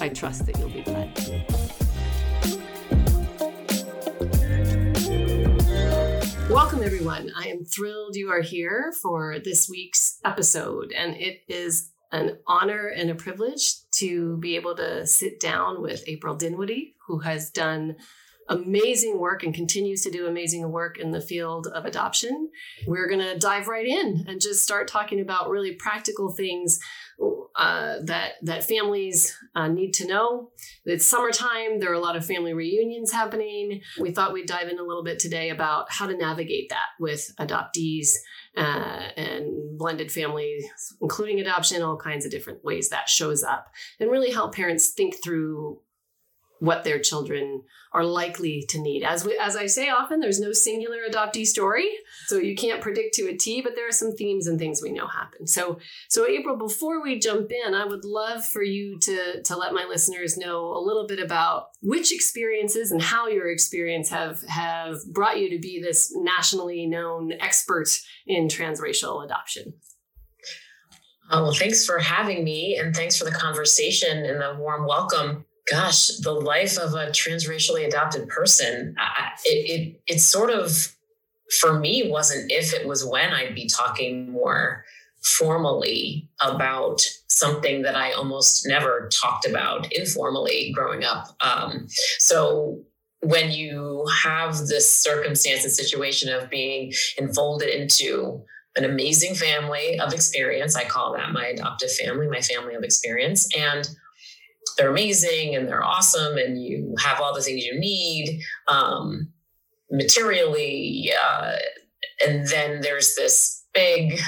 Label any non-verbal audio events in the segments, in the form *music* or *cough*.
I trust that you'll be glad. Welcome, everyone. I am thrilled you are here for this week's episode, and it is an honor and a privilege to be able to sit down with April Dinwiddie, who has done amazing work and continues to do amazing work in the field of adoption. We're going to dive right in and just start talking about really practical things uh, that that families uh, need to know. It's summertime. There are a lot of family reunions happening. We thought we'd dive in a little bit today about how to navigate that with adoptees uh, and blended families, including adoption, all kinds of different ways that shows up, and really help parents think through what their children are likely to need. As we, as I say often, there's no singular adoptee story, so you can't predict to a T. But there are some themes and things we know happen. So, so April, before we jump in, I would love for you to to let my listeners know a little bit about which experiences and how your experience have have brought you to be this nationally known expert in transracial adoption. Oh, well, thanks for having me and thanks for the conversation and the warm welcome gosh, the life of a transracially adopted person, I, it, it, it sort of, for me, wasn't if it was when I'd be talking more formally about something that I almost never talked about informally growing up. Um, so when you have this circumstance and situation of being enfolded into an amazing family of experience, I call that my adoptive family, my family of experience, and they're amazing and they're awesome and you have all the things you need um, materially uh, and then there's this big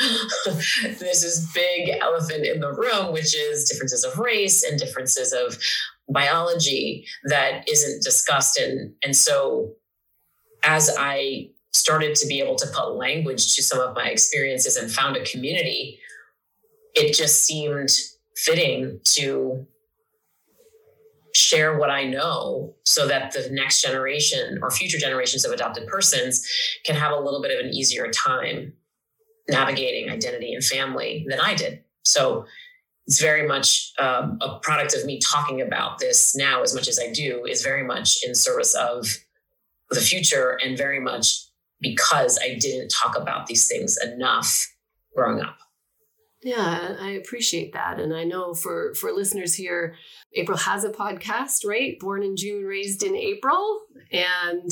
*laughs* there's this big elephant in the room which is differences of race and differences of biology that isn't discussed. And and so as i started to be able to put language to some of my experiences and found a community it just seemed fitting to share what I know so that the next generation or future generations of adopted persons can have a little bit of an easier time navigating identity and family than I did. So it's very much um, a product of me talking about this now as much as I do is very much in service of the future and very much because I didn't talk about these things enough growing up. Yeah, I appreciate that. And I know for for listeners here, April has a podcast, right? Born in June, raised in April, and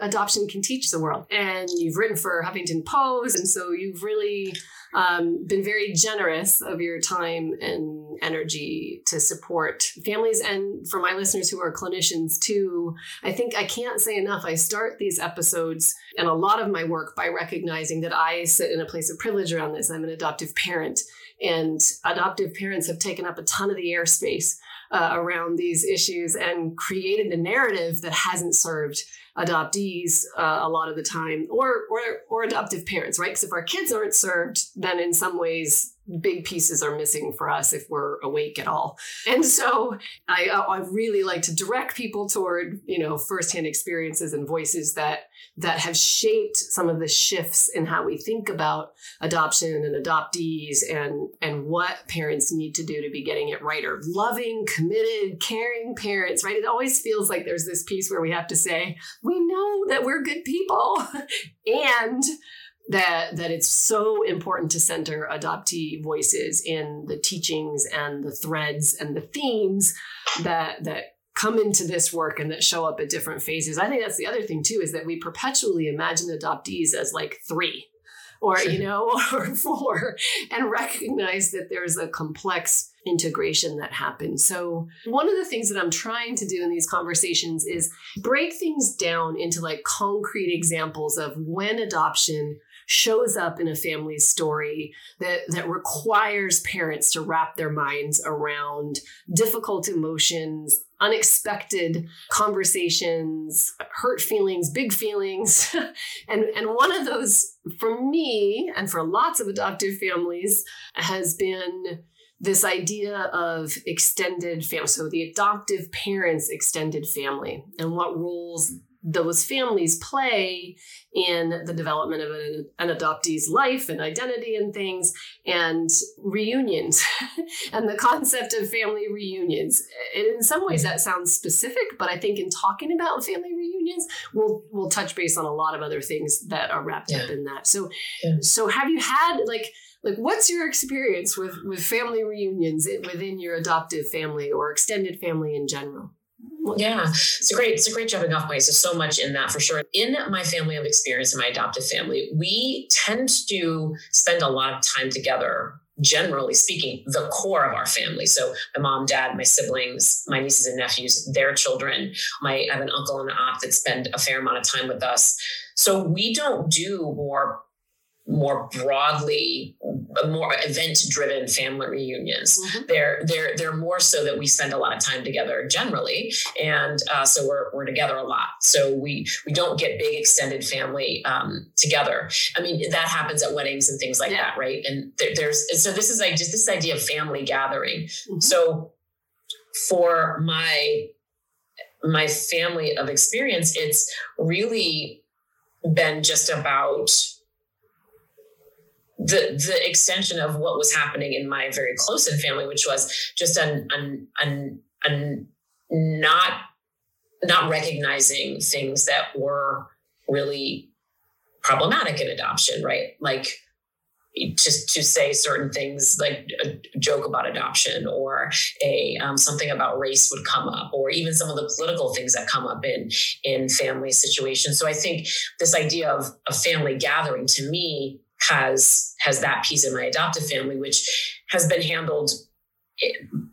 adoption can teach the world. And you've written for Huffington Post, and so you've really um, been very generous of your time and energy to support families. And for my listeners who are clinicians too, I think I can't say enough. I start these episodes and a lot of my work by recognizing that I sit in a place of privilege around this. I'm an adoptive parent, and adoptive parents have taken up a ton of the airspace. Uh, around these issues and created a narrative that hasn't served adoptees uh, a lot of the time or, or or adoptive parents right? Because if our kids aren't served then in some ways big pieces are missing for us if we're awake at all. And so i i really like to direct people toward you know firsthand experiences and voices that that have shaped some of the shifts in how we think about adoption and adoptees and and what parents need to do to be getting it right or loving committed caring parents right? It always feels like there's this piece where we have to say we know that we're good people. *laughs* And that that it's so important to center adoptee voices in the teachings and the threads and the themes that that come into this work and that show up at different phases. I think that's the other thing too is that we perpetually imagine adoptees as like 3 or you know *laughs* or 4 and recognize that there's a complex integration that happens. So, one of the things that I'm trying to do in these conversations is break things down into like concrete examples of when adoption shows up in a family's story that, that requires parents to wrap their minds around difficult emotions, unexpected conversations, hurt feelings, big feelings. *laughs* and, and one of those for me and for lots of adoptive families has been this idea of extended family. So the adoptive parents' extended family and what roles those families play in the development of an, an, adoptee's life and identity and things and reunions *laughs* and the concept of family reunions in some ways that sounds specific but i think in talking about family reunions we'll we'll touch base on a lot of other things that are wrapped yeah. up in that so yeah. so have you had like like what's your experience with with family reunions within your adoptive family or extended family in general yeah, it's a great, it's a great jumping off point. There's so much in that for sure. In my family of experience, in my adoptive family, we tend to spend a lot of time together. Generally speaking, the core of our family. So my mom, dad, my siblings, my nieces and nephews, their children. My I have an uncle and an aunt that spend a fair amount of time with us. So we don't do more more broadly more event driven family reunions mm-hmm. they're they're they're more so that we spend a lot of time together generally and uh, so we're, we're together a lot so we we don't get big extended family um, together i mean that happens at weddings and things like yeah. that right and there, there's so this is like just this idea of family gathering mm-hmm. so for my my family of experience it's really been just about the the extension of what was happening in my very close in family, which was just an an an, an not not recognizing things that were really problematic in adoption, right? Like just to say certain things like a joke about adoption or a um, something about race would come up or even some of the political things that come up in in family situations so i think this idea of a family gathering to me has has that piece in my adoptive family, which has been handled,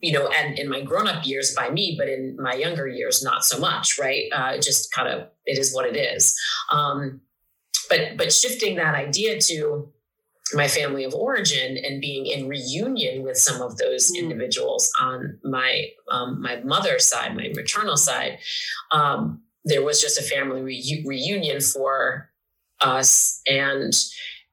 you know, and in my grown up years by me, but in my younger years not so much, right? Uh, just kind of it is what it is. Um, but but shifting that idea to my family of origin and being in reunion with some of those mm. individuals on my um, my mother's side, my maternal side, um, there was just a family re- reunion for us and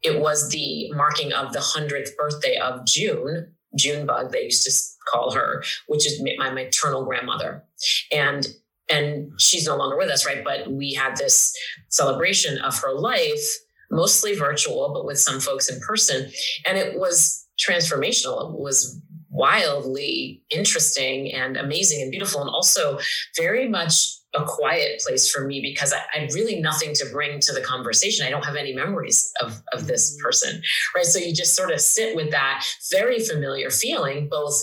it was the marking of the 100th birthday of June, Junebug, they used to call her, which is my maternal grandmother. And and she's no longer with us, right? But we had this celebration of her life, mostly virtual, but with some folks in person. And it was transformational. It was wildly interesting and amazing and beautiful, and also very much a quiet place for me because I, I, had really nothing to bring to the conversation. I don't have any memories of, of this mm-hmm. person, right? So you just sort of sit with that very familiar feeling, both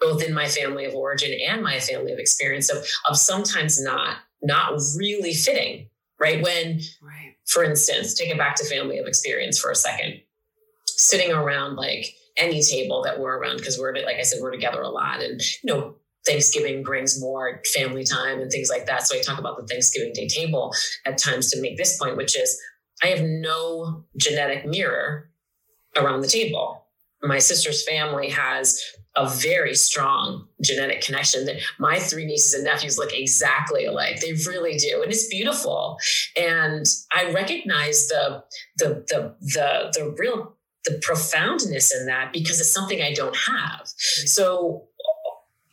both in my family of origin and my family of experience of of sometimes not not really fitting, right? When, right. for instance, take it back to family of experience for a second, sitting around like any table that we're around because we're like I said we're together a lot and you know Thanksgiving brings more family time and things like that. So I talk about the Thanksgiving Day table at times to make this point, which is I have no genetic mirror around the table. My sister's family has a very strong genetic connection that my three nieces and nephews look exactly alike. They really do. And it's beautiful. And I recognize the the the the the real the profoundness in that because it's something I don't have. Mm-hmm. So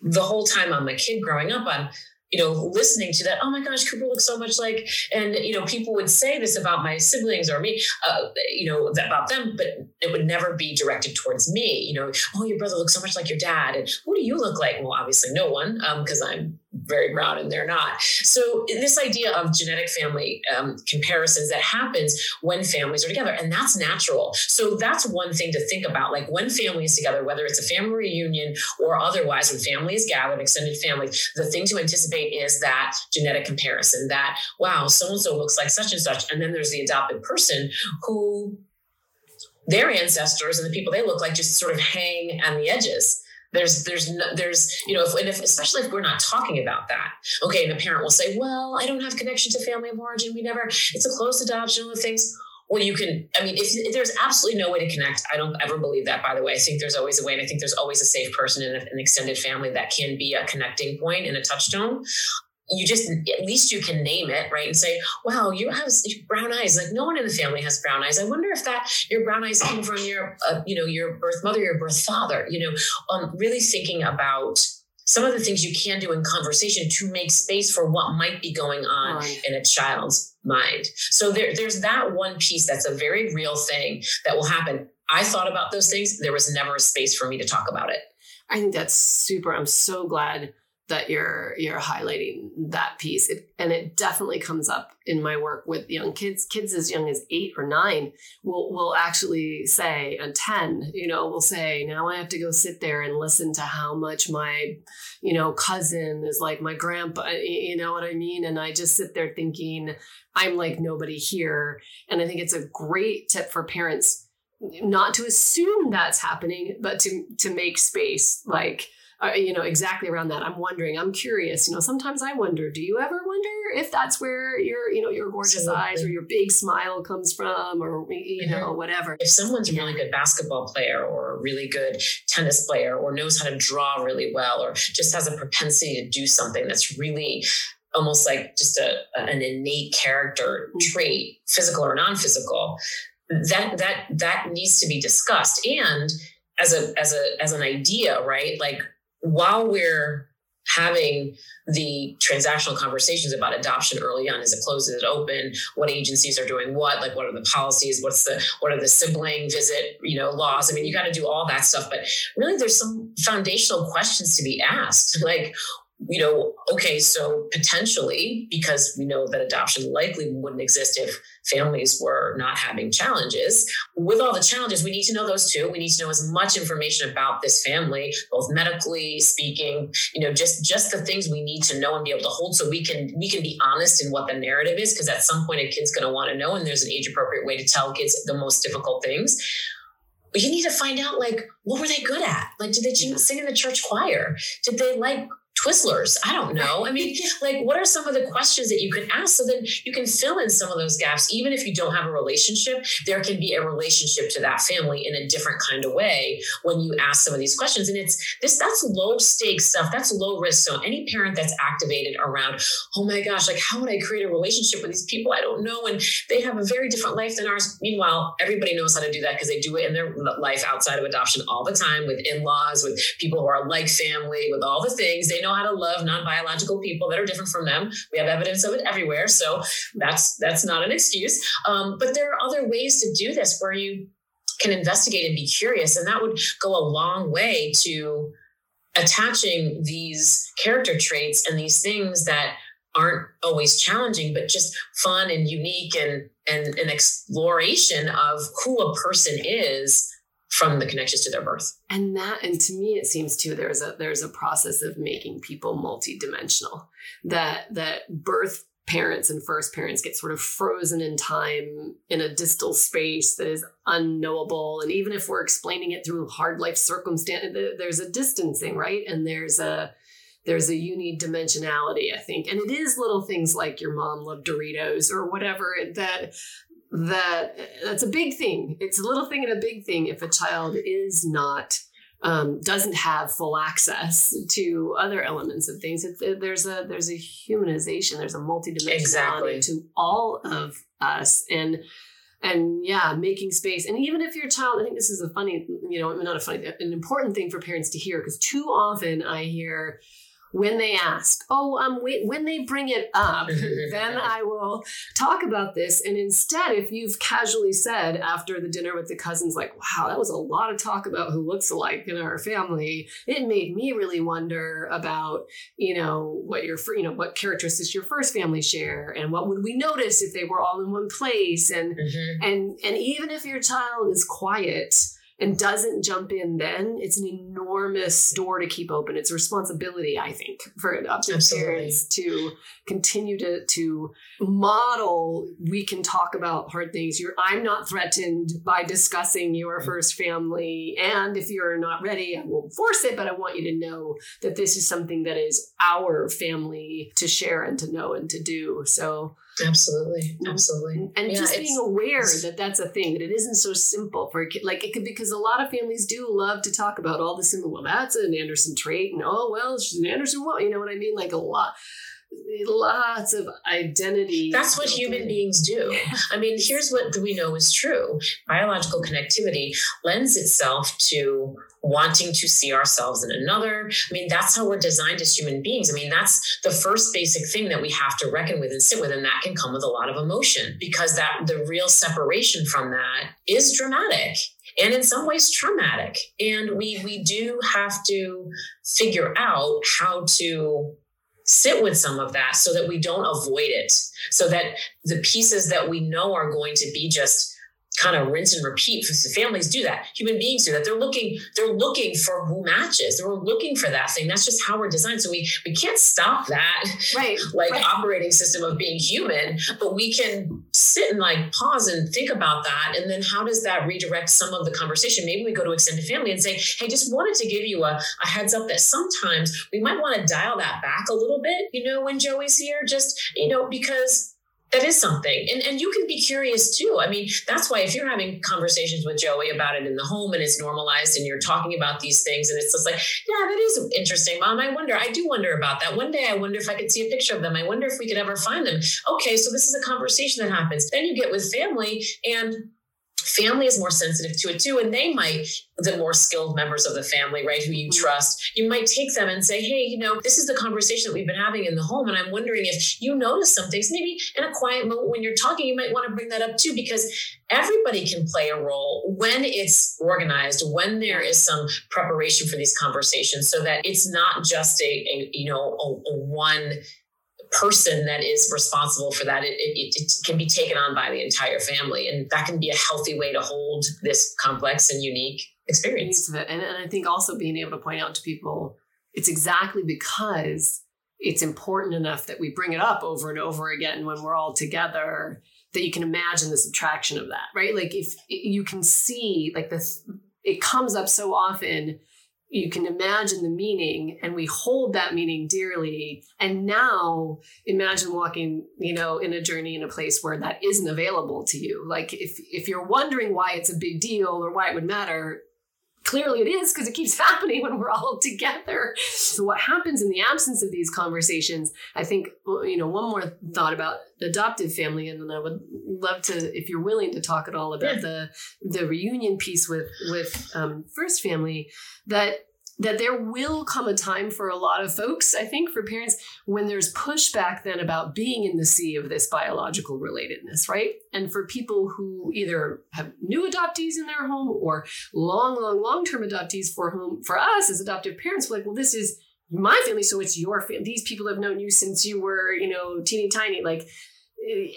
the whole time I'm a kid growing up, I'm you know, listening to that, oh my gosh, Cooper looks so much like, and you know, people would say this about my siblings or me, uh, you know, about them, but it would never be directed towards me. You know, oh, your brother looks so much like your dad, and who do you look like? Well, obviously, no one, because um, I'm very brown and they're not. So this idea of genetic family um, comparisons that happens when families are together, and that's natural. So that's one thing to think about. Like when family is together, whether it's a family reunion or otherwise, when family is gathered, extended family, the thing to anticipate is that genetic comparison. That wow, so and so looks like such and such, and then there's the adopted person who their ancestors and the people they look like just sort of hang on the edges. There's there's no, there's you know if, and if especially if we're not talking about that. Okay and a parent will say well i don't have connection to family of origin. We never it's a close adoption the things well you can i mean if, if, there's absolutely no way to connect i don't ever believe that by the way. I think there's always a way and i think there's always a safe person in an extended family that can be a connecting point and a touchstone. You just at least you can name it right and say wow you have brown eyes. Like no one in the family has brown eyes. I wonder if that your brown eyes came from your uh, you know your birth mother your birth father you know um, really thinking about some of the things you can do in conversation to make space for what might be going on right. in a child's mind. So there, there's that one piece that's a very real thing that will happen. I thought about those things. There was never a space for me to talk about it. I think that's super. I'm so glad that you're you're highlighting that piece. It, and it definitely comes up in my work with young kids. Kids as young as eight or nine will will actually say and 10 you know will say now i have to go sit there and listen to how much my you know cousin is like my grandpa you know what i mean? And i just sit there thinking i'm like nobody here. And i think it's a great tip for parents not to assume that's happening but to to make space like uh, you know, exactly around that. I'm wondering, I'm curious, you know, sometimes I wonder, do you ever wonder if that's where your, you know, your gorgeous Absolutely. eyes or your big smile comes from or, you mm-hmm. know, whatever. If someone's a really good basketball player or a really good tennis player or knows how to draw really well or just has a propensity to do something that's really almost like just a, an innate character mm-hmm. trait, physical or non-physical, that, that, that needs to be discussed. And as a, as a, as an idea, right? Like while we're having the transactional conversations about adoption early on is it closed is it open what agencies are doing what like what are the policies what's the what are the sibling visit you know laws? I mean you got to do all that stuff but really there's some foundational questions to be asked. Like you know, okay, so potentially, because we know that adoption likely wouldn't exist if families were not having challenges, with all the challenges, we need to know those too. We need to know as much information about this family, both medically speaking, you know, just just the things we need to know and be able to hold so we can we can be honest in what the narrative is, because at some point a kid's gonna want to know, and there's an age appropriate way to tell kids the most difficult things. But you need to find out like what were they good at? Like did they sing in the church choir? Did they like Twizzlers. I don't know. I mean, *laughs* like, what are some of the questions that you can ask so that you can fill in some of those gaps? Even if you don't have a relationship, there can be a relationship to that family in a different kind of way when you ask some of these questions. And it's this that's low stakes stuff, that's low risk. So, any parent that's activated around, oh my gosh, like, how would I create a relationship with these people I don't know? And they have a very different life than ours. Meanwhile, everybody knows how to do that because they do it in their life outside of adoption all the time with in laws, with people who are like family, with all the things. They know how to love non-biological people that are different from them. We have evidence of it everywhere, so that's that's not an excuse. Um, but there are other ways to do this where you can investigate and be curious, and that would go a long way to attaching these character traits and these things that aren't always challenging, but just fun and unique and and an exploration of who a person is from the connections to their birth. And that and to me it seems too there's a there's a process of making people multidimensional. That that birth parents and first parents get sort of frozen in time in a distal space that is unknowable and even if we're explaining it through hard life circumstance there's a distancing right and there's a there's a unidimensionality i think and it is little things like your mom loved doritos or whatever that that that's a big thing it's a little thing and a big thing if a child is not um, doesn't have full access to other elements of things. It, there's a there's a humanization. There's a multidimensionality exactly. to all of us, and and yeah, making space. And even if your child, I think this is a funny, you know, not a funny, an important thing for parents to hear because too often I hear when they ask, oh, um, when they bring it up, *laughs* then I will talk about this. And instead, if you've casually said after the dinner with the cousins, like, wow, that was a lot of talk about who looks alike in our family, it made me really wonder about, you know, what your, you know, what characteristics your first family share, and what would we notice if they were all in one place, and mm-hmm. and and even if your child is quiet and doesn't jump in then, it's an enormous door to keep open. It's a responsibility, I think, for adoptive parents to continue to to model. We can talk about hard things. You're, I'm not threatened by discussing your mm. first family, and if you're not ready, I won't force it. But I want you to know that this is something that is our family to share and to know and to do. So Absolutely, mm-hmm. absolutely, and yeah, just being aware that that's a thing that it isn't so simple for a kid. Like it could because a lot of families do love to talk about all the simple. Well, that's an Anderson trait, and oh well, she's an Anderson. Well, you know what I mean? Like a lot lots of identity. That's what human in. beings do. I mean, here's what we know is true biological connectivity lends itself to wanting to see ourselves in another. I mean, that's how we're designed as human beings. I mean, that's the first basic thing that we have to reckon with and sit with. And that can come with a lot of emotion because that the real separation from that is dramatic and in some ways traumatic. And we we do have to figure out how to sit with some of that so that we don't avoid it so that the pieces that we know are going to be just kind of rinse and repeat. Families do that. Human beings do that. They're looking, they're looking for who matches. They're looking for that thing. That's just how we're designed. So we we can't stop that right, *laughs* like right. operating system of being human, but we can sit and like pause and think about that. And then how does that redirect some of the conversation? Maybe we go to extended family and say, hey, just wanted to give you a, a heads up that sometimes we might want to dial that back a little bit, you know, when Joey's here, just, you know, because that is something. And, and you can be curious too. I mean that's why if you're having conversations with joey about it in the home and it's normalized and you're talking about these things and it's just like yeah that is interesting mom. I wonder i do wonder about that. One day i wonder if i could see a picture of them. I wonder if we could ever find them. Okay so this is a conversation that happens. Then you get with family and family is more sensitive to it too and they might the more skilled members of the family right who you mm-hmm. trust you might take them and say hey you know this is the conversation that we've been having in the home and i'm wondering if you notice some things maybe in a quiet moment when you're talking you might want to bring that up too because everybody can play a role when it's organized when there is some preparation for these conversations so that it's not just a, a you know a, a one person that is responsible for that, it, it, it, can be taken on by the entire family. And that can be a healthy way to hold this complex and unique experience. And, and I think also being able to point out to people it's exactly because it's important enough that we bring it up over and over again when we're all together that you can imagine the subtraction of that, right? Like if you can see like this, it comes up so often you can imagine the meaning and we hold that meaning dearly. And now imagine walking you know in a journey in a place where that isn't available to you. Like if if you're wondering why it's a big deal or why it would matter clearly it is because it keeps *laughs* happening when we're all together so what happens in the absence of these conversations i think you know one more thought about adoptive family and then i would love to if you're willing to talk at all about yeah. the the reunion piece with with um, first family that that there will come a time for a lot of folks, I think, for parents, when there's pushback then about being in the sea of this biological relatedness, right? And for people who either have new adoptees in their home or long, long, long term adoptees for whom, for us as adoptive parents, we're like, well, this is my family, so it's your family. These people have known you since you were, you know, teeny tiny. Like,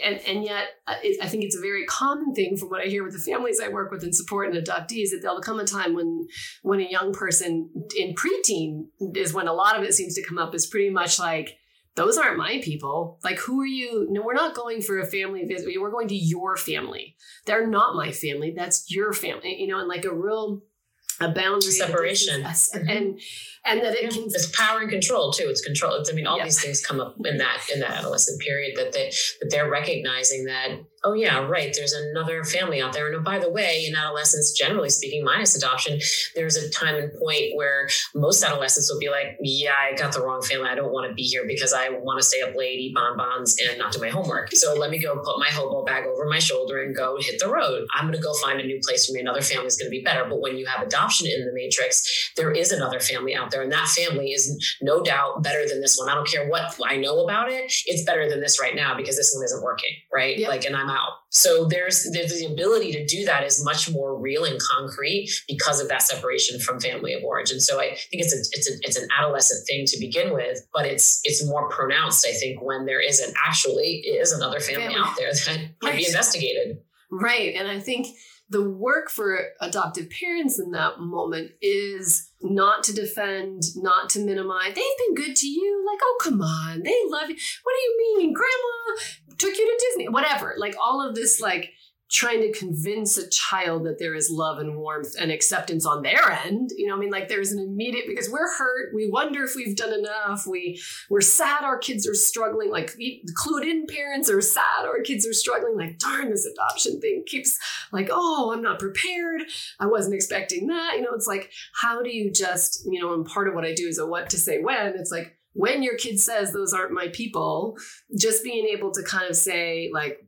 and and yet, uh, I think it's a very common thing from what I hear with the families I work with and support and adoptees that there'll come a time when when a young person in preteen is when a lot of it seems to come up is pretty much like those aren't my people. Like, who are you? No, we're not going for a family visit. We're going to your family. They're not my family. That's your family. You know, and like a real a boundary separation mm-hmm. and and that it can it's power and control too. It's control. It's, i mean all yeah. these things come up in that in that adolescent period that they that they're recognizing that oh yeah right there's another family out there. And oh, by the way in adolescence generally speaking minus adoption there's a time and point where most adolescents will be like yeah i got the wrong family. I don't want to be here because i want to stay up late eat bonbons and not do my homework. So let me go put my hobo bag over my shoulder and go hit the road. I'm going to go find a new place for me. Another family is going to be better. But when you have adoption in the matrix there is another family out there and that family is no doubt better than this one i don't care what i know about it it's better than this right now because this one isn't working right yep. like and i'm out. So there's, there's the ability to do that is much more real and concrete because of that separation from family of origin. So I think it's a, it's a, it's an adolescent thing to begin with, but it's it's more pronounced. I think when there isn't actually is another family, family. out there that can right. be investigated. Right, and I think the work for adoptive parents in that moment is not to defend, not to minimize. They've been good to you. Like, oh, come on. They love you. What do you mean? Grandma took you to Disney, whatever. Like all of this, like trying to convince a child that there is love and warmth and acceptance on their end. You know, I mean, like there's an immediate because we're hurt. We wonder if we've done enough. We we're sad our kids are struggling. Like clued in parents are sad our kids are struggling. Like darn, this adoption thing keeps like, oh, I'm not prepared. I wasn't expecting that. You know, it's like how do you just you know? And part of what I do is a what to say when. It's like when your kid says those aren't my people, just being able to kind of say like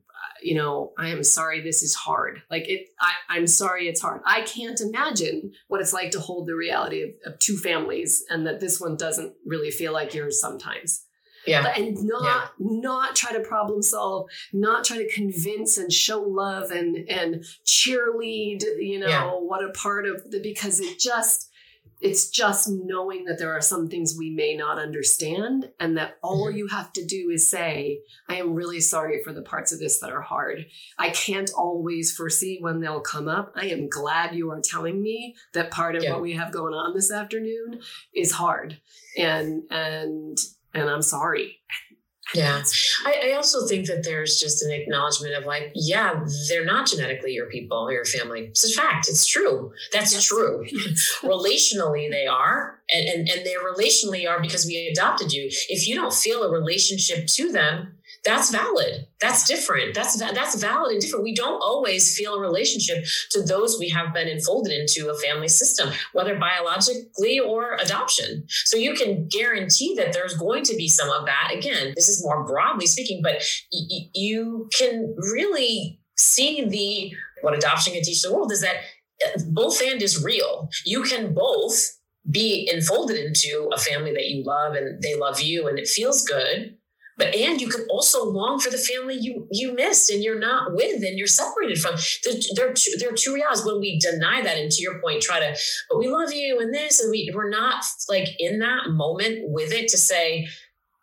you know, I am sorry this is hard. Like it, I, am sorry it's hard. I can't imagine what it's like to hold the reality of, of, two families and that this one doesn't really feel like yours sometimes. Yeah. And not yeah. not try to problem solve, not try to convince and show love and and cheerlead, you know, yeah. what a part of the because it just it's just knowing that there are some things we may not understand, and that all mm-hmm. you have to do is say, I am really sorry for the parts of this that are hard. I can't always foresee when they'll come up. I am glad you are telling me that part of yeah. what we have going on this afternoon is hard. And and and I'm sorry. Yeah. I, I, also think that there's just an acknowledgement of like, yeah, they're not genetically your people or your family. It's a fact. It's true. That's yes. true. *laughs* relationally, they are. And, and, and they relationally are because we adopted you. If you don't feel a relationship to them, that's valid. That's different. That's that's valid and different. We don't always feel a relationship to those we have been enfolded into a family system, whether biologically or adoption. So you can guarantee that there's going to be some of that. Again, this is more broadly speaking, but y- you can really see the what adoption can teach the world is that uh, both and is real. You can both be enfolded into a family that you love and they love you and it feels good but and you can also long for the family you you missed and you're not with and you're separated from. There, there, are two, there are two realities. When we deny that and to your point try to but we love you and this and we we're not like in that moment with it to say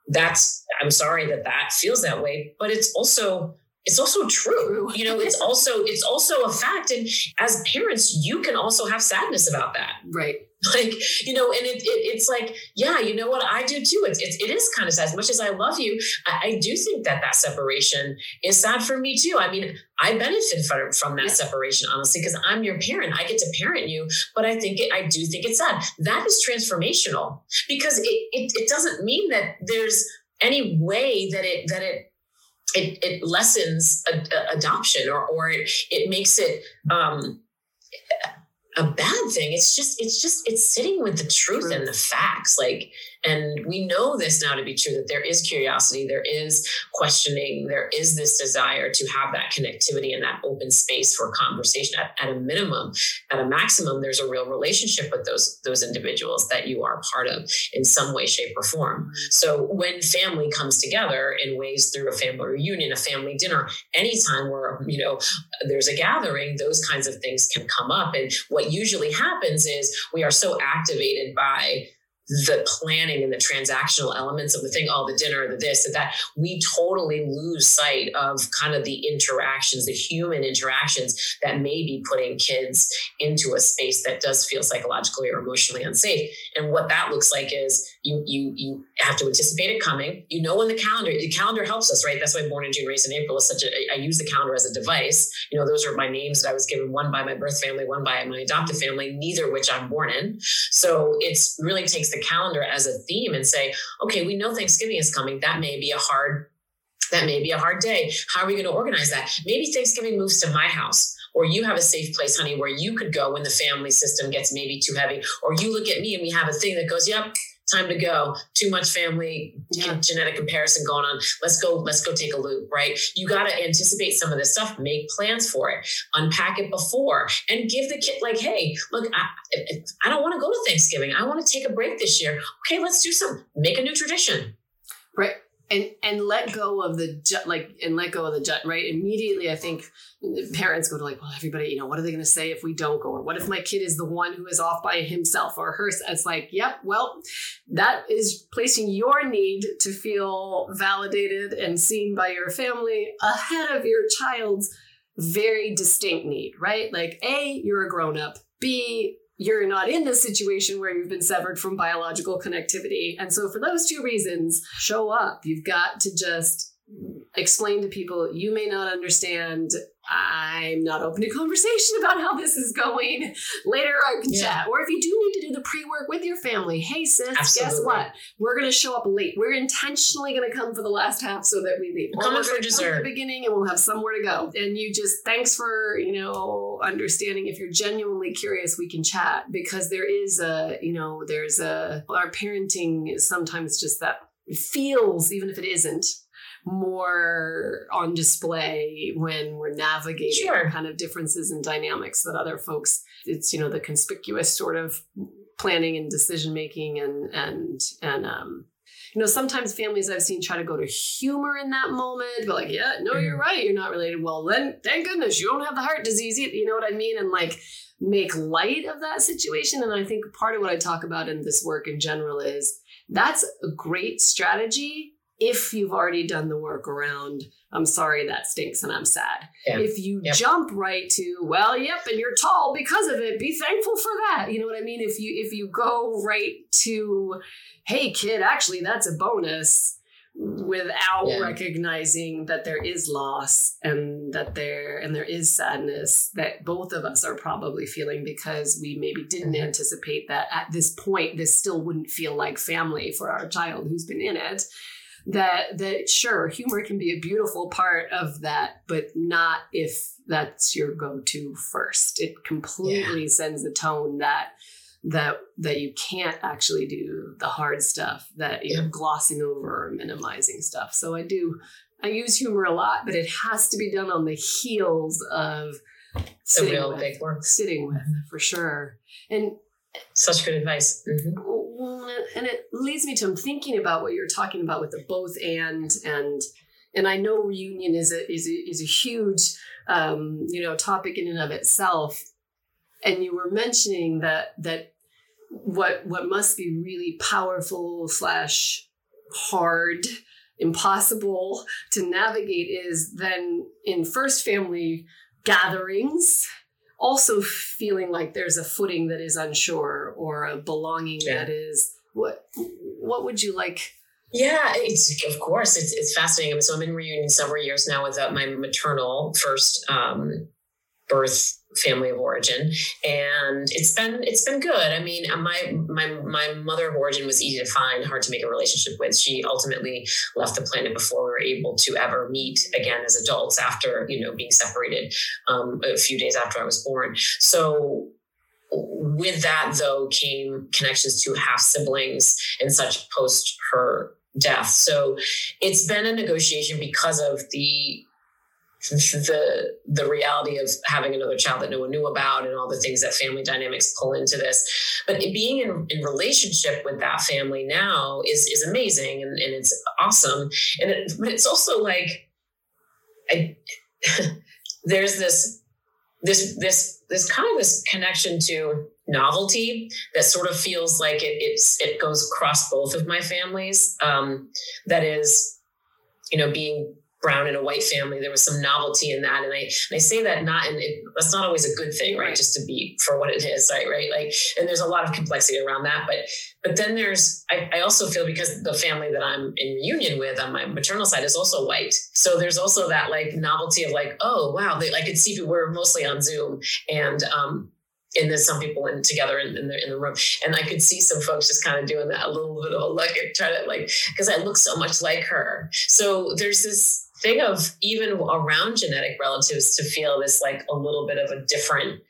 that's i'm sorry that that feels that way. But it's also it's also true. You know it's *laughs* also it's also a fact and as parents you can also have sadness about that. Right *laughs* like you know and it, it, it's like yeah you know what? I do too. It's, it's it is kind of sad. As much as i love you I, I, do think that that separation is sad for me too. I mean i benefit from, from that separation honestly because i'm your parent. I get to parent you but i think it, i do think it's sad. That is transformational because it, it, it doesn't mean that there's any way that it that it it, it lessens adoption or or it, it makes it um a bad thing. It's just, it's just, it's sitting with the truth, truth. and the facts. Like, and we know this now to be true that there is curiosity, there is questioning, there is this desire to have that connectivity and that open space for conversation at, at a minimum. At a maximum, there's a real relationship with those, those individuals that you are part of in some way, shape, or form. So when family comes together in ways through a family reunion, a family dinner, anytime where, you know, there's a gathering, those kinds of things can come up. And what usually happens is we are so activated by the planning and the transactional elements of the thing, all oh, the dinner, the this, the that, we totally lose sight of kind of the interactions, the human interactions that may be putting kids into a space that does feel psychologically or emotionally unsafe. And what that looks like is you you you have to anticipate it coming. You know when the calendar, the calendar helps us, right? That's why born in June, raised in April is such a I use the calendar as a device. You know, those are my names that I was given, one by my birth family, one by my adoptive family, neither which I'm born in. So it's really takes the calendar as a theme and say, okay, we know Thanksgiving is coming. That may be a hard that may be a hard day. How are we going to organize that? Maybe Thanksgiving moves to my house or you have a safe place, honey, where you could go when the family system gets maybe too heavy, or you look at me and we have a thing that goes, yep, time to go. Too much family yeah. genetic comparison going on. Let's go let's go take a loop right? You got to anticipate some of this stuff make plans for it unpack it before and give the kid like hey look i, I don't want to go to thanksgiving. I want to take a break this year. Okay let's do some make a new tradition and and let go of the ju- like and let go of the ju- right? Immediately i think parents go to like well everybody you know what are they going to say if we don't go? Or what if my kid is the one who is off by himself or her it's like yep well that is placing your need to feel validated and seen by your family ahead of your child's very distinct need right? Like a you're a grown up. B you're not in this situation where you've been severed from biological connectivity. And so, for those two reasons, show up. You've got to just explain to people you may not understand I'm not open to conversation about how this is going. Later, I can yeah. chat. Or if you do need to do the pre work with your family, hey, sis, Absolutely. guess what? We're going to show up late. We're intentionally going to come for the last half so that we leave. Come for dessert. Come the beginning and we'll have somewhere to go. And you just, thanks for, you know, understanding. If you're genuinely curious, we can chat because there is a, you know, there's a, our parenting is sometimes just that feels, even if it isn't, more on display when we're navigating sure. kind of differences and dynamics that other folks it's you know the conspicuous sort of planning and decision making and and and um you know sometimes families i've seen try to go to humor in that moment but like yeah no you're mm-hmm. right you're not related well then thank goodness you don't have the heart disease you know what i mean and like make light of that situation and i think part of what i talk about in this work in general is that's a great strategy if you've already done the work around i'm sorry that stinks and i'm sad yeah. if you yep. jump right to well yep and you're tall because of it be thankful for that you know what i mean if you if you go right to hey kid actually that's a bonus without yeah. recognizing that there is loss and that there and there is sadness that both of us are probably feeling because we maybe didn't mm-hmm. anticipate that at this point this still wouldn't feel like family for our child who's been in it that that sure humor can be a beautiful part of that but not if that's your go-to first. It completely yeah. sends the tone that that that you can't actually do the hard stuff that you're yeah. glossing over or minimizing stuff. So i do i use humor a lot but it has to be done on the heels of sitting with, big work sitting with for sure. And such good advice. Mm-hmm and it leads me to I'm thinking about what you're talking about with the both and and and I know reunion is a is a, is a huge um, you know topic in and of itself. And you were mentioning that that what what must be really powerful slash hard impossible to navigate is then in first family gatherings also feeling like there's a footing that is unsure or a belonging yeah. that is what what would you like yeah, it's of course it's it's fascinating. So I'm in reunion several years now with my maternal first um, birth family of origin, and it's been it's been good. I mean, uh, my my my mother of origin was easy to find, hard to make a relationship with. She ultimately left the planet before we were able to ever meet again as adults after you know being separated um, a few days after I was born. So with that though came connections to half siblings and such post her death. So it's been a negotiation because of the the the reality of having another child that no one knew about and all the things that family dynamics pull into this. But being in, in relationship with that family now is is amazing and, and it's awesome. And it, but it's also like I, *laughs* there's this this this this kind of this connection to novelty that sort of feels like it it's it goes across both of my families. Um, that is, you know, being brown in a white family there was some novelty in that. And i and i say that not and it, that's not always a good thing right? just to be for what it is right right? Like and there's a lot of complexity around that but but then there's I, I also feel because the family that i'm in reunion with on my maternal side is also white. So there's also that like novelty of like oh wow they, i could see people we're mostly on zoom and um and there's some people in together in, in, the in the room. And i could see some folks just kind of doing that a little bit of a look at try to like because i look so much like her. So there's this thing of even around genetic relatives to feel this like a little bit of a different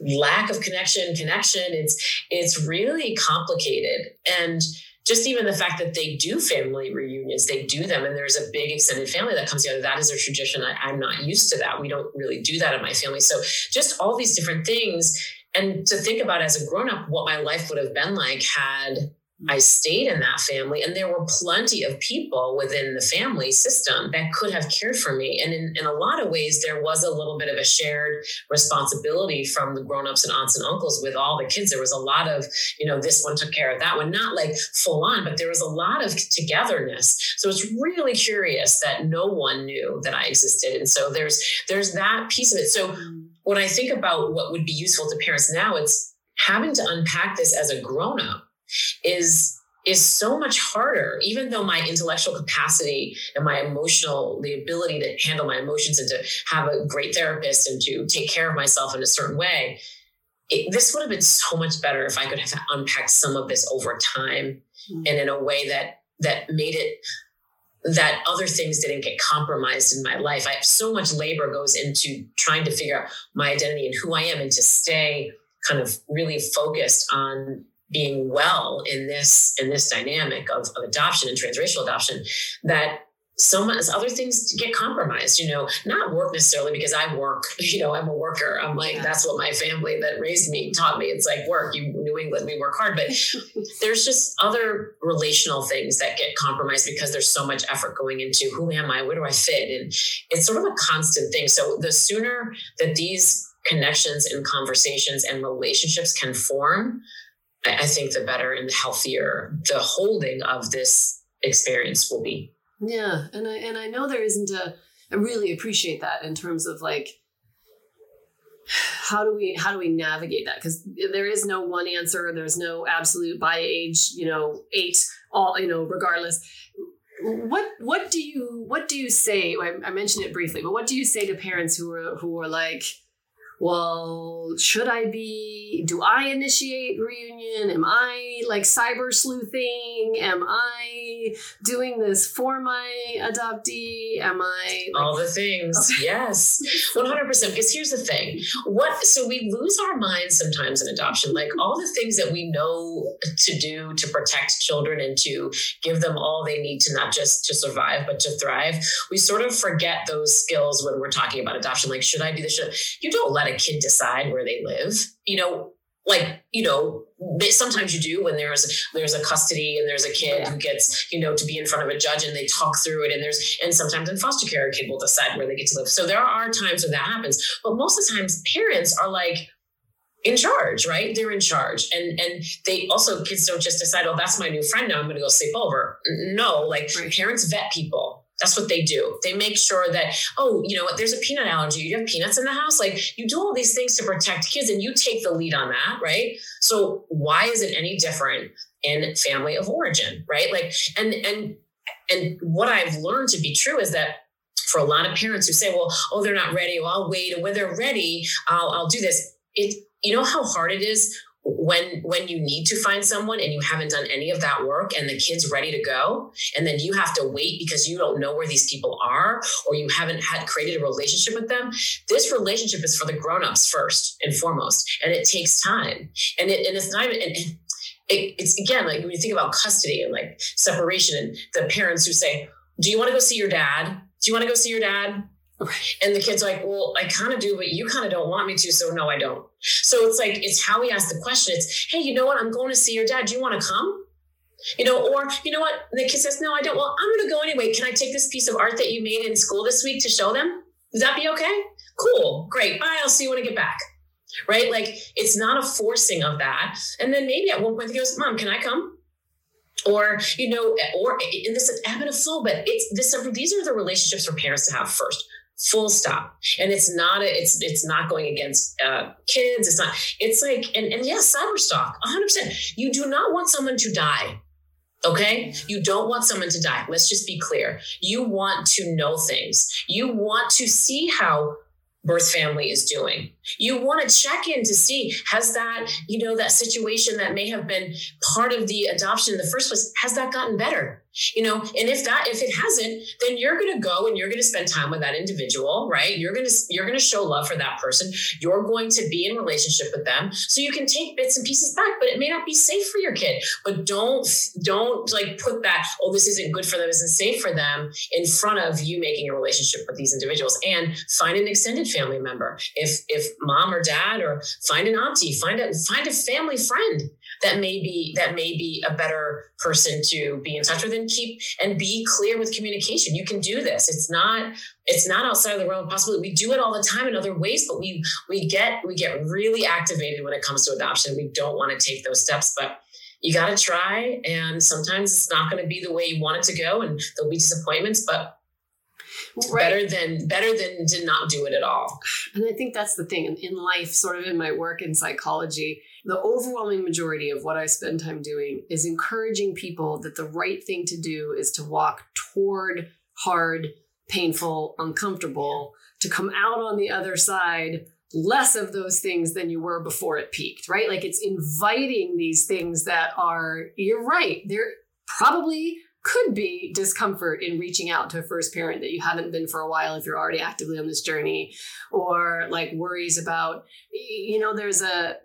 lack of connection connection it's it's really complicated. And just even the fact that they do family reunions they do them and there's a big extended family that comes together that is a tradition I, i'm not used to that. We don't really do that in my family. So just all these different things and to think about as a grown up what my life would have been like had I stayed in that family, and there were plenty of people within the family system that could have cared for me. And in, in a lot of ways, there was a little bit of a shared responsibility from the grown-ups and aunts and uncles with all the kids. There was a lot of, you know, this one took care of that one, not like full on, but there was a lot of togetherness. So it's really curious that no one knew that I existed. And so there's there's that piece of it. So when I think about what would be useful to parents now, it's having to unpack this as a grown-up is is so much harder even though my intellectual capacity and my emotional the ability to handle my emotions and to have a great therapist and to take care of myself in a certain way it, this would have been so much better if i could have unpacked some of this over time mm-hmm. and in a way that that made it that other things didn't get compromised in my life i have so much labor goes into trying to figure out my identity and who i am and to stay kind of really focused on being well in this in this dynamic of, of adoption and transracial adoption that so much other things get compromised you know not work necessarily because i work *laughs* you know i'm a worker. I'm like yeah. that's what my family that raised me taught me. It's like work. You new england we work hard. But *laughs* there's just other relational things that get compromised because there's so much effort going into who am i? Where do i fit? And it's sort of a constant thing. So the sooner that these connections and conversations and relationships can form I think the better and the healthier the holding of this experience will be. Yeah, and I and I know there isn't a. I really appreciate that in terms of like how do we how do we navigate that because there is no one answer there's no absolute by age you know eight all you know regardless what what do you what do you say I, mentioned it briefly but what do you say to parents who are who are like well, should I be, do I initiate reunion? Am I like cyber sleuthing? Am I doing this for my adoptee? Am I? Like, All the things. Okay. *laughs* Yes. 100%. Because here's the thing what, so we lose our minds sometimes in adoption, like all the things that we know to do to protect children and to give them all they need to not just to survive, but to thrive. We sort of forget those skills when we're talking about adoption. Like, should I do this? Should, you don't let a kid decide where they live. You know, like you know sometimes you do when there's there's a custody and there's a kid yeah. who gets you know to be in front of a judge and they talk through it and there's and sometimes in foster care a kid will decide where they get to live so there are times when that happens but most of the times parents are like in charge right they're in charge and and they also kids don't just decide oh that's my new friend now i'm going to go sleep over no like right. parents vet people that's what they do. They make sure that, oh, you know what, there's a peanut allergy. You have peanuts in the house. Like you do all these things to protect kids and you take the lead on that, right? So why is it any different in family of origin, right? Like, and and and what I've learned to be true is that for a lot of parents who say, well, oh, they're not ready. Well, I'll wait. And when they're ready, I'll I'll do this. It you know how hard it is when when you need to find someone and you haven't done any of that work and the kid's ready to go and then you have to wait because you don't know where these people are or you haven't had created a relationship with them this relationship is for the grown-ups first and foremost and it takes time. And it and it's not even and it, it's again like when you think about custody and like separation and the parents who say do you want to go see your dad? Do you want to go see your dad and the kid's like, well, I kind of do, but you kind of don't want me to. So no, I don't. So it's like, it's how we ask the question. It's, hey, you know what? I'm going to see your dad. Do you want to come? You know, or you know what? The kid says, no, I don't. Well, I'm going to go anyway. Can I take this piece of art that you made in school this week to show them? Does that be okay? Cool. Great. Bye. I'll see you when I get back. right? Like it's not a forcing of that. And then maybe at one point he goes, Mom, can I come? Or, you know, or in this ebb and flow, but it's this these are the relationships for parents to have first full stop. And it's not a, it's it's not going against uh, kids. It's not it's like and, and yes cyber stalk 100% you do not want someone to die okay? You don't want someone to die. Let's just be clear. You want to know things. You want to see how birth family is doing you want to check in to see has that you know that situation that may have been part of the adoption in the first place has that gotten better? You know and if that if it hasn't then you're going to go and you're going to spend time with that individual right? You're going to you're going to show love for that person. You're going to be in relationship with them. So you can take bits and pieces back but it may not be safe for your kid. But don't don't like put that oh this isn't good for them isn't safe for them in front of you making a relationship with these individuals. And find an extended family member. If if mom or dad or find an auntie find a find a family friend that may be that may be a better person to be in touch with and keep and be clear with communication. You can do this. It's not it's not outside of the realm of possibility. We do it all the time in other ways but we we get we get really activated when it comes to adoption. We don't want to take those steps but you got to try and sometimes it's not going to be the way you want it to go and there'll be disappointments but right. better than better than to not do it at all and i think that's the thing in, in life sort of in my work in psychology the overwhelming majority of what i spend time doing is encouraging people that the right thing to do is to walk toward hard painful uncomfortable to come out on the other side less of those things than you were before it peaked, right? Like it's inviting these things that are, you're right, they're probably could be discomfort in reaching out to a first parent that you haven't been for a while if you're already actively on this journey or like worries about you know there's a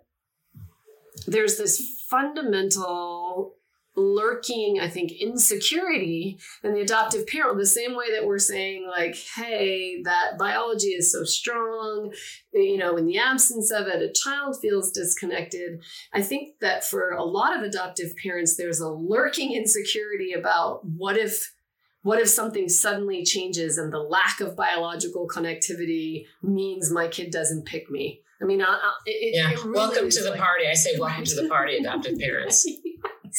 there's this fundamental lurking, I think, insecurity in the adoptive parent, the same way that we're saying, like, hey, that biology is so strong, you know, in the absence of it, a child feels disconnected. I think that for a lot of adoptive parents, there's a lurking insecurity about what if what if something suddenly changes and the lack of biological connectivity means my kid doesn't pick me? I mean, I, I, it, yeah. It really welcome to the like, party. I say, *laughs* welcome to the party, adoptive parents. *laughs*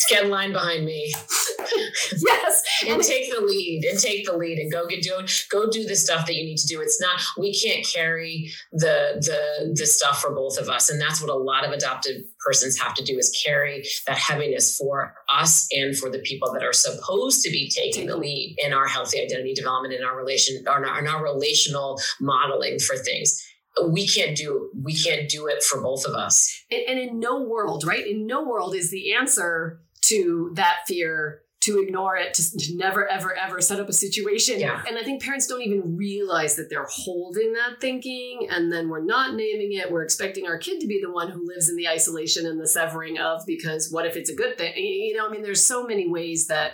Get in line behind me. *laughs* yes, and take the lead, and take the lead, and go get do go do the stuff that you need to do. It's not we can't carry the the the stuff for both of us, and that's what a lot of adopted persons have to do is carry that heaviness for us and for the people that are supposed to be taking the lead in our healthy identity development, in our relation, or in our relational modeling for things we can't do we can't do it for both of us. And, and, in no world right? In no world is the answer to that fear to ignore it to, to never ever ever set up a situation. Yeah. and i think parents don't even realize that they're holding that thinking and then we're not naming it. We're expecting our kid to be the one who lives in the isolation and the severing of because what if it's a good thing? You know i mean there's so many ways that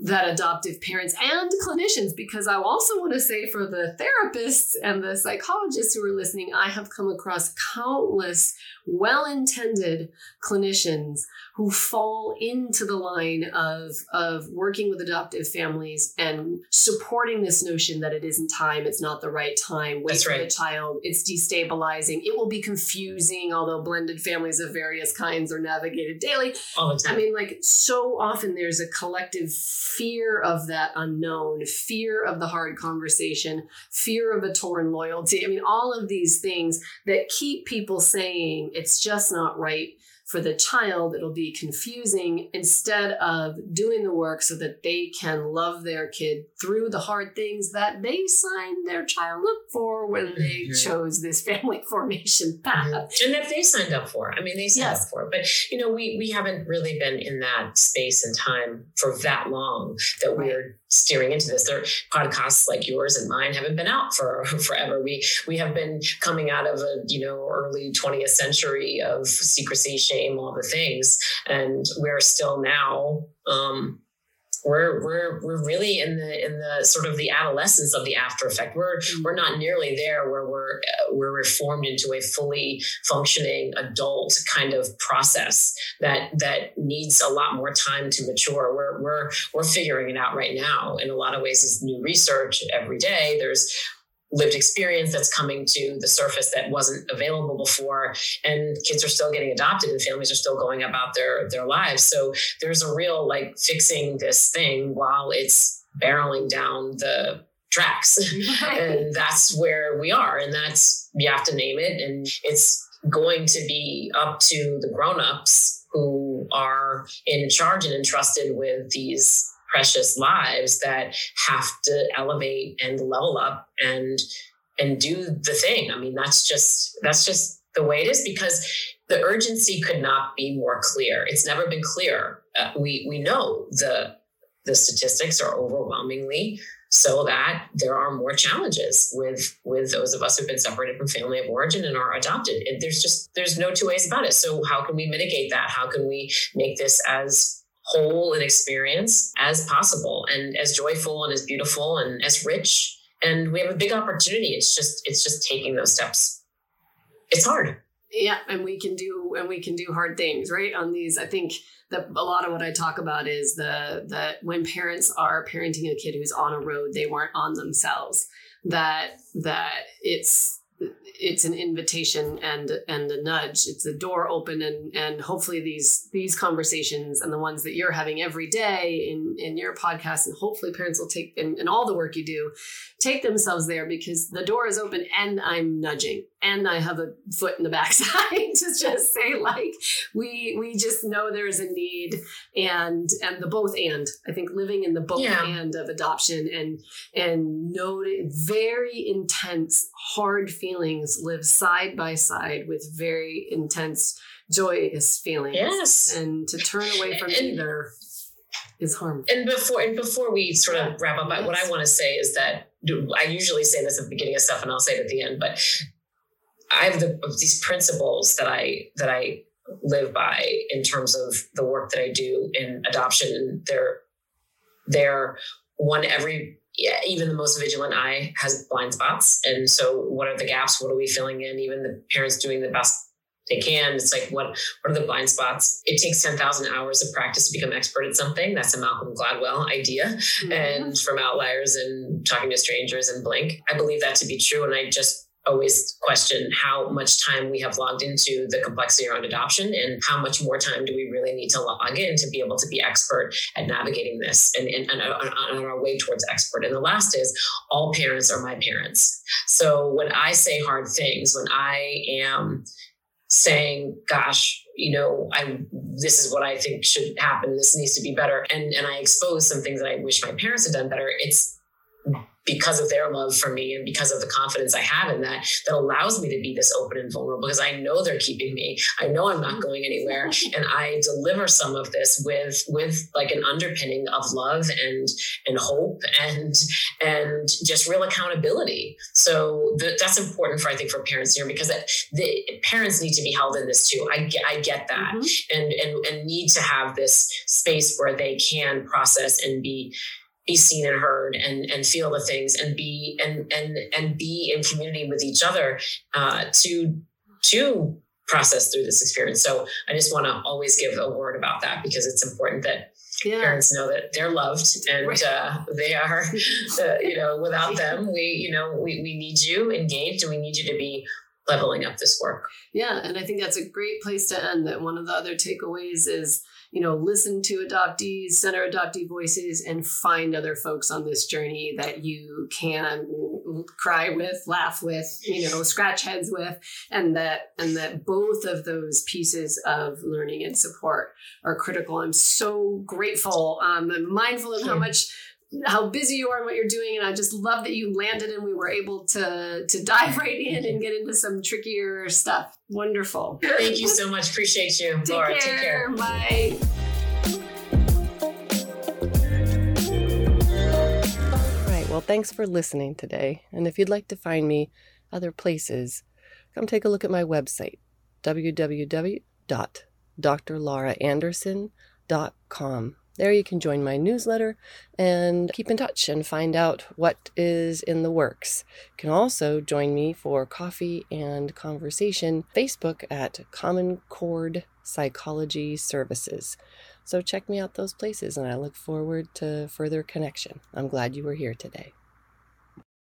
that adoptive parents and clinicians, because I also want to say for the therapists and the psychologists who are listening, I have come across countless well intended clinicians who fall into the line of, of working with adoptive families and supporting this notion that it isn't time, it's not the right time, wait for the child, it's destabilizing, it will be confusing, although blended families of various kinds are navigated daily. All the time. I mean, like so often there's a collective fear of that unknown, fear of the hard conversation, fear of a torn loyalty. I mean, all of these things that keep people saying it's just not right for the child, it'll be confusing instead of doing the work so that they can love their kid through the hard things that they signed their child up for when mm-hmm. they yeah. chose this family *laughs* formation path. And that they signed up for. I mean, they signed yes. up for. But, you know, we, we haven't really been in that space and time for that long that right. we're steering into this. Their podcasts like yours and mine haven't been out for *laughs* forever. We we have been coming out of a you know early 20th century of secrecy, shame, all the things, and we're still now um, we're we're we're really in the in the sort of the adolescence of the after effect. We're mm-hmm. we're not nearly there where we're we're reformed into a fully functioning adult kind of process that that needs a lot more time to mature. We're we're we're figuring it out right now. In a lot of ways, is new research every day. There's lived experience that's coming to the surface that wasn't available before and kids are still getting adopted and families are still going about their their lives. So there's a real like fixing this thing while it's barreling down the tracks. *laughs* And that's where we are and that's you have to name it and it's going to be up to the grown-ups who are in charge and entrusted with these precious lives that have to elevate and level up and and do the thing. I mean, that's just that's just the way it is because the urgency could not be more clear. It's never been clear. Uh, we we know the the statistics are overwhelmingly so that there are more challenges with with those of us who've been separated from family of origin and are adopted. And there's just there's no two ways about it. So how can we mitigate that? How can we make this as whole an experience as possible and as joyful and as beautiful and as rich. And we have a big opportunity. It's just it's just taking those steps. It's hard. Yeah and we can do and we can do hard things right? On these i think that a lot of what i talk about is the that when parents are parenting a kid who's on a road they weren't on themselves that that it's it's an invitation and and a nudge. It's a door open and and hopefully these these conversations and the ones that you're having every day in in your podcast and hopefully parents will take and, all the work you do take themselves there because the door is open and i'm nudging and i have a foot in the backside *laughs* to just say like we we just know there's a need and and the both and i think living in the both yeah. and of adoption and and noting very intense hard feelings live side by side with very intense joyous feelings yes and to turn away from and, either is harmful and before and before we sort of wrap up yes. what i want to say is that i usually say this at the beginning of stuff and i'll say it at the end but i have the, these principles that i that i live by in terms of the work that i do in adoption they're they're one every yeah, even the most vigilant eye has blind spots. And so what are the gaps? What are we filling in? Even the parents doing the best they can. It's like what what are the blind spots? It takes 10,000 hours of practice to become expert at something. That's a Malcolm Gladwell idea. Mm-hmm. And from outliers and talking to strangers and blink. I believe that to be true. And I just always question how much time we have logged into the complexity around adoption and how much more time do we really need to log in to be able to be expert at navigating this and, and, and on our way towards expert. And the last is all parents are my parents. So when I say hard things, when I am saying, gosh, you know, I this is what I think should happen. This needs to be better. And and I expose some things that I wish my parents had done better. It's because of their love for me and because of the confidence I have in that, that allows me to be this open and vulnerable because I know they're keeping me. I know I'm not going anywhere. And I deliver some of this with, with like an underpinning of love and, and hope and, and just real accountability. So that's important for, I think, for parents here because the parents need to be held in this too. I get, I get that mm-hmm. and, and, and need to have this space where they can process and be, be seen and heard and and feel the things and be and and and be in community with each other uh, to to process through this experience. So I just want to always give a word about that because it's important that yeah. parents know that they're loved and uh, they are, uh, you know, without *laughs* them, we, you know, we, we need you engaged and we need you to be leveling up this work. Yeah. And I think that's a great place to end that one of the other takeaways is, you know, listen to adoptees, center adoptee voices, and find other folks on this journey that you can cry with, laugh with, you know, scratch heads with, and that and that both of those pieces of learning and support are critical. I'm so grateful. Um, I'm mindful of how much how busy you are and what you're doing and i just love that you landed and we were able to to dive right in and get into some trickier stuff. Wonderful. Thank you so much. Appreciate you take laura. Care. take care. bye. Right well thanks for listening today. And if you'd like to find me other places come take a look at my website www.drlauraanderson.com there you can join my newsletter and keep in touch and find out what is in the works. You can also join me for coffee and conversation Facebook at Common Chord Psychology Services. So check me out those places and I look forward to further connection. I'm glad you were here today.